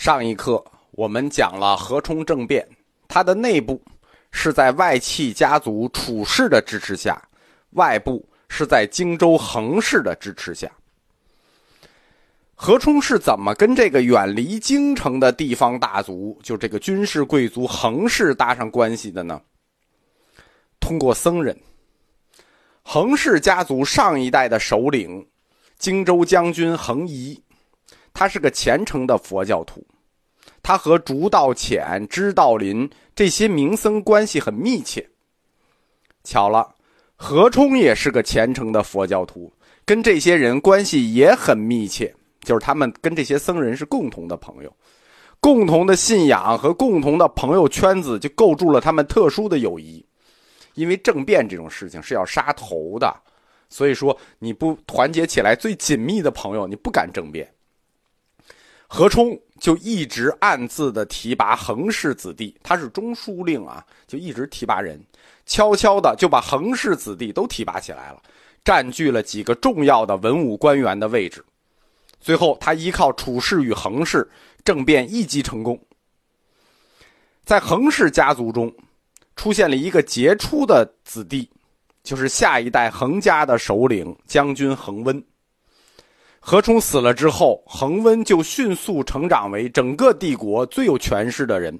上一课我们讲了何冲政变，它的内部是在外戚家族楚氏的支持下，外部是在荆州衡氏的支持下。何冲是怎么跟这个远离京城的地方大族，就这个军事贵族衡氏搭上关系的呢？通过僧人，衡氏家族上一代的首领，荆州将军衡仪。他是个虔诚的佛教徒，他和竺道潜、支道林这些名僧关系很密切。巧了，何冲也是个虔诚的佛教徒，跟这些人关系也很密切，就是他们跟这些僧人是共同的朋友，共同的信仰和共同的朋友圈子就构筑了他们特殊的友谊。因为政变这种事情是要杀头的，所以说你不团结起来最紧密的朋友，你不敢政变。何冲就一直暗自的提拔恒氏子弟，他是中书令啊，就一直提拔人，悄悄的就把恒氏子弟都提拔起来了，占据了几个重要的文武官员的位置。最后，他依靠楚氏与恒氏政变一击成功。在恒氏家族中，出现了一个杰出的子弟，就是下一代恒家的首领将军恒温。何冲死了之后，恒温就迅速成长为整个帝国最有权势的人。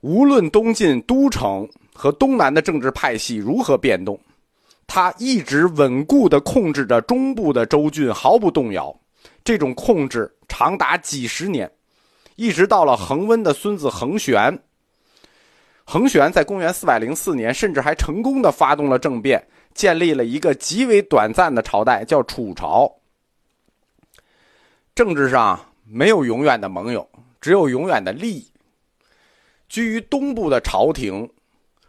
无论东晋都城和东南的政治派系如何变动，他一直稳固地控制着中部的州郡，毫不动摇。这种控制长达几十年，一直到了恒温的孙子恒玄。恒玄在公元四百零四年，甚至还成功的发动了政变。建立了一个极为短暂的朝代，叫楚朝。政治上没有永远的盟友，只有永远的利益。居于东部的朝廷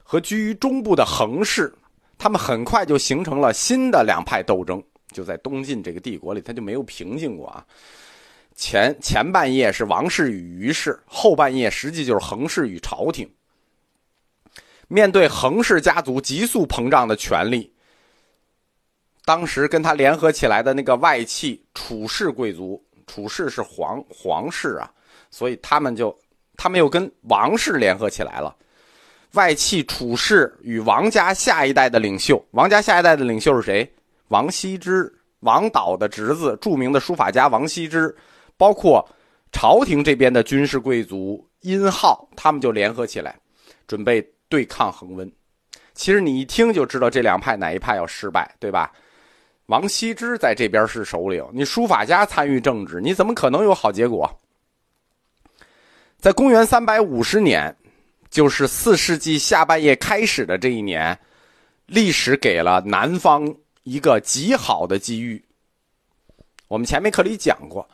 和居于中部的衡氏，他们很快就形成了新的两派斗争。就在东晋这个帝国里，他就没有平静过啊。前前半夜是王氏与虞氏，后半夜实际就是衡氏与朝廷。面对衡氏家族急速膨胀的权力。当时跟他联合起来的那个外戚楚氏贵族，楚氏是皇皇室啊，所以他们就，他们又跟王氏联合起来了。外戚楚氏与王家下一代的领袖，王家下一代的领袖是谁？王羲之，王导的侄子，著名的书法家王羲之，包括朝廷这边的军事贵族殷浩，他们就联合起来，准备对抗恒温。其实你一听就知道这两派哪一派要失败，对吧？王羲之在这边是首领，你书法家参与政治，你怎么可能有好结果？在公元三百五十年，就是四世纪下半叶开始的这一年，历史给了南方一个极好的机遇。我们前面课里讲过，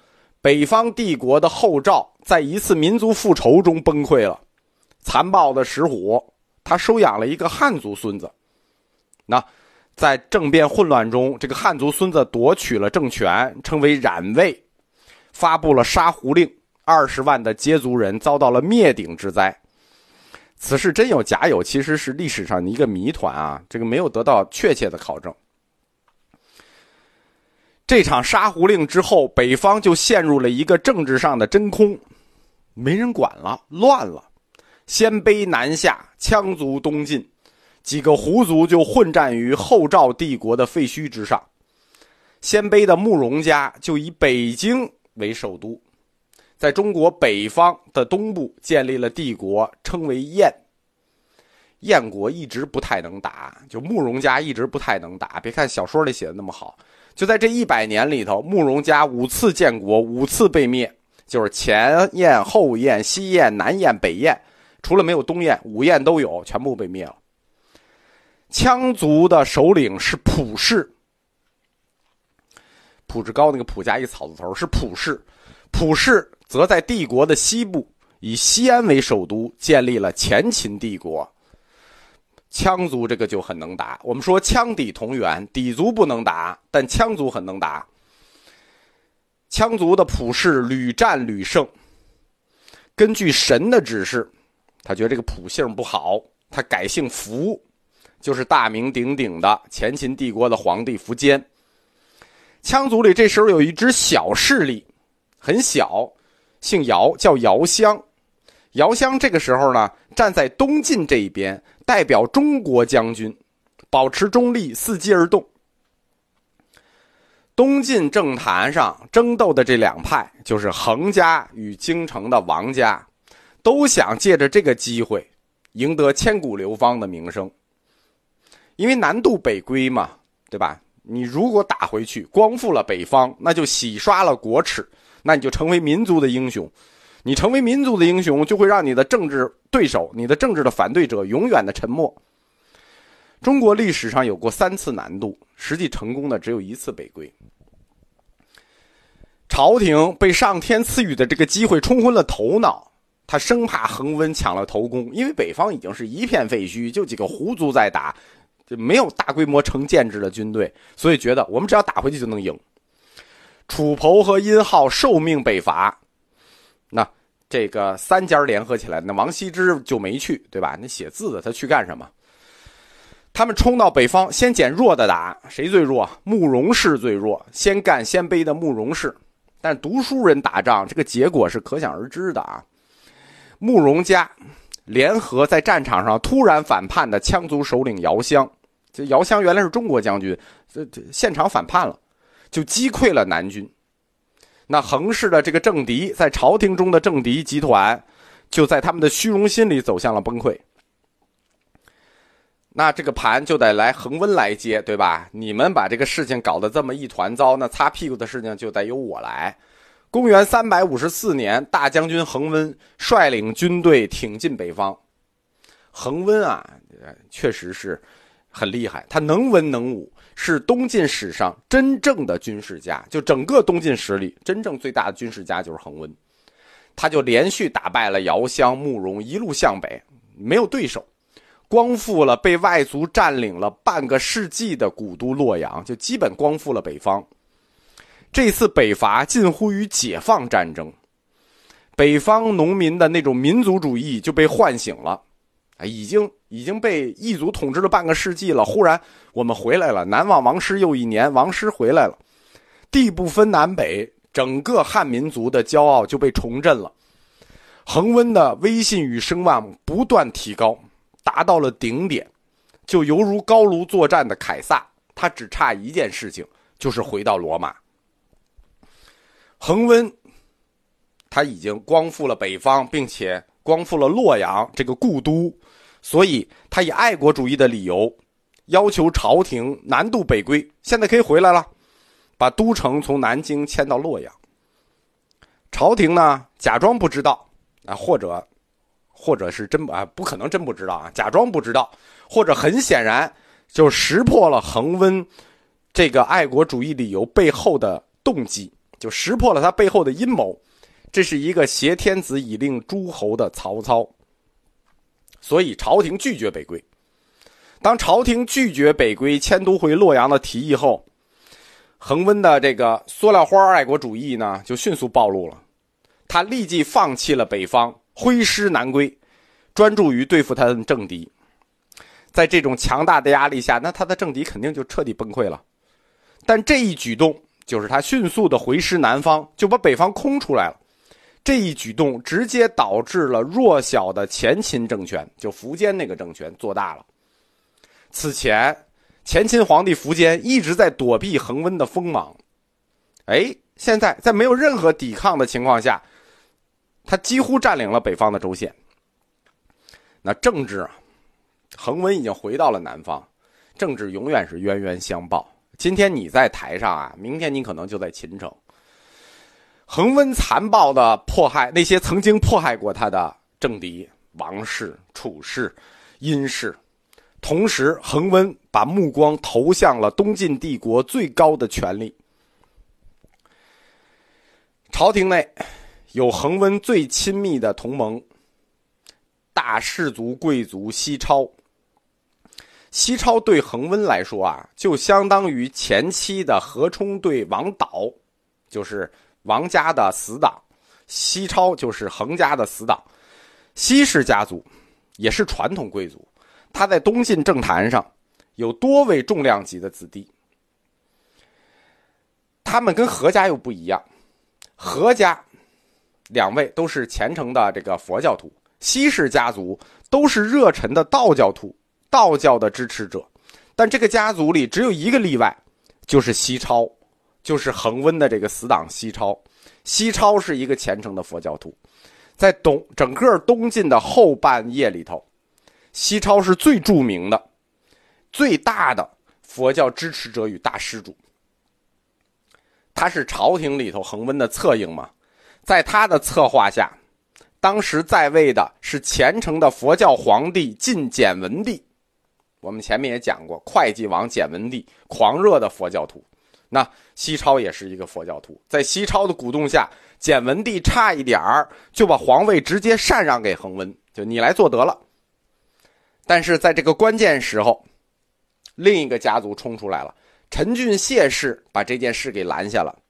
北方帝国的后赵在一次民族复仇中崩溃了，残暴的石虎他收养了一个汉族孙子，那。在政变混乱中，这个汉族孙子夺取了政权，称为冉魏，发布了杀胡令，二十万的羯族人遭到了灭顶之灾。此事真有假有，其实是历史上的一个谜团啊，这个没有得到确切的考证。这场杀胡令之后，北方就陷入了一个政治上的真空，没人管了，乱了，鲜卑南下，羌族东进。几个胡族就混战于后赵帝国的废墟之上，鲜卑的慕容家就以北京为首都，在中国北方的东部建立了帝国，称为燕。燕国一直不太能打，就慕容家一直不太能打。别看小说里写的那么好，就在这一百年里头，慕容家五次建国，五次被灭，就是前燕、后燕、西燕、南燕、北燕，除了没有东燕，五燕都有，全部被灭了。羌族的首领是普氏，普志高那个普加一草字头是普氏，普氏则在帝国的西部以西安为首都建立了前秦帝国。羌族这个就很能打，我们说羌氐同源，氐族不能打，但羌族很能打。羌族的普氏屡战屡胜，根据神的指示，他觉得这个普姓不好，他改姓福。就是大名鼎鼎的前秦帝国的皇帝苻坚。羌族里这时候有一支小势力，很小，姓姚，叫姚襄。姚襄这个时候呢，站在东晋这一边，代表中国将军，保持中立，伺机而动。东晋政坛上争斗的这两派，就是恒家与京城的王家，都想借着这个机会，赢得千古流芳的名声。因为南渡北归嘛，对吧？你如果打回去，光复了北方，那就洗刷了国耻，那你就成为民族的英雄。你成为民族的英雄，就会让你的政治对手、你的政治的反对者永远的沉默。中国历史上有过三次南渡，实际成功的只有一次北归。朝廷被上天赐予的这个机会冲昏了头脑，他生怕恒温抢了头功，因为北方已经是一片废墟，就几个胡族在打，就没有大规模成建制的军队，所以觉得我们只要打回去就能赢。楚侯和殷浩受命北伐。那这个三家联合起来，那王羲之就没去，对吧？那写字的他去干什么？他们冲到北方，先捡弱的打，谁最弱？慕容氏最弱，先干先卑的慕容氏。但读书人打仗，这个结果是可想而知的啊。慕容家联合在战场上突然反叛的羌族首领姚襄，这姚襄原来是中国将军，这这现场反叛了，就击溃了南军。那横氏的这个政敌，在朝廷中的政敌集团，就在他们的虚荣心里走向了崩溃。那这个盘就得来恒温来接，对吧？你们把这个事情搞得这么一团糟，那擦屁股的事情就得由我来。公元三百五十四年，大将军恒温率领军队挺进北方。恒温啊，确实是很厉害，他能文能武。是东晋史上真正的军事家，就整个东晋史里真正最大的军事家就是恒温，他就连续打败了姚襄、慕容，一路向北，没有对手，光复了被外族占领了半个世纪的古都洛阳，就基本光复了北方。这次北伐近乎于解放战争，北方农民的那种民族主义就被唤醒了。啊，已经已经被异族统治了半个世纪了。忽然我们回来了，南望王师又一年，王师回来了，地不分南北，整个汉民族的骄傲就被重振了。恒温的威信与声望不断提高，达到了顶点，就犹如高卢作战的凯撒，他只差一件事情，就是回到罗马。恒温他已经光复了北方，并且光复了洛阳这个故都。所以，他以爱国主义的理由，要求朝廷南渡北归。现在可以回来了，把都城从南京迁到洛阳。朝廷呢，假装不知道啊，或者，或者是真啊，不可能真不知道啊，假装不知道，或者很显然就识破了恒温这个爱国主义理由背后的动机，就识破了他背后的阴谋。这是一个挟天子以令诸侯的曹操。所以朝廷拒绝北归。当朝廷拒绝北归、迁都回洛阳的提议后，恒温的这个塑料花爱国主义呢，就迅速暴露了。他立即放弃了北方，挥师南归，专注于对付他的政敌。在这种强大的压力下，那他的政敌肯定就彻底崩溃了。但这一举动，就是他迅速的回师南方，就把北方空出来了。这一举动直接导致了弱小的前秦政权，就苻坚那个政权做大了。此前，前秦皇帝苻坚一直在躲避恒温的锋芒，哎，现在在没有任何抵抗的情况下，他几乎占领了北方的州县。那政治啊，恒温已经回到了南方，政治永远是冤冤相报。今天你在台上啊，明天你可能就在秦城。恒温残暴的迫害那些曾经迫害过他的政敌王氏、楚氏、殷氏，同时恒温把目光投向了东晋帝国最高的权力。朝廷内有恒温最亲密的同盟——大氏族贵族西超。西超对恒温来说啊，就相当于前期的何冲对王导，就是。王家的死党，西超就是恒家的死党。西氏家族也是传统贵族，他在东晋政坛上有多位重量级的子弟。他们跟何家又不一样，何家两位都是虔诚的这个佛教徒，西氏家族都是热忱的道教徒，道教的支持者。但这个家族里只有一个例外，就是西超，就是恒温的这个死党西超。西超是一个虔诚的佛教徒，在东整个东晋的后半叶里头，西超是最著名的、最大的佛教支持者与大施主。他是朝廷里头恒温的侧应嘛，在他的策划下，当时在位的是虔诚的佛教皇帝晋简文帝。我们前面也讲过，会稽王简文帝狂热的佛教徒，那西超也是一个佛教徒，在西超的鼓动下，简文帝差一点儿就把皇位直接禅让给恒温，就你来做得了。但是在这个关键时候，另一个家族冲出来了。陈俊谢氏把这件事给拦下了。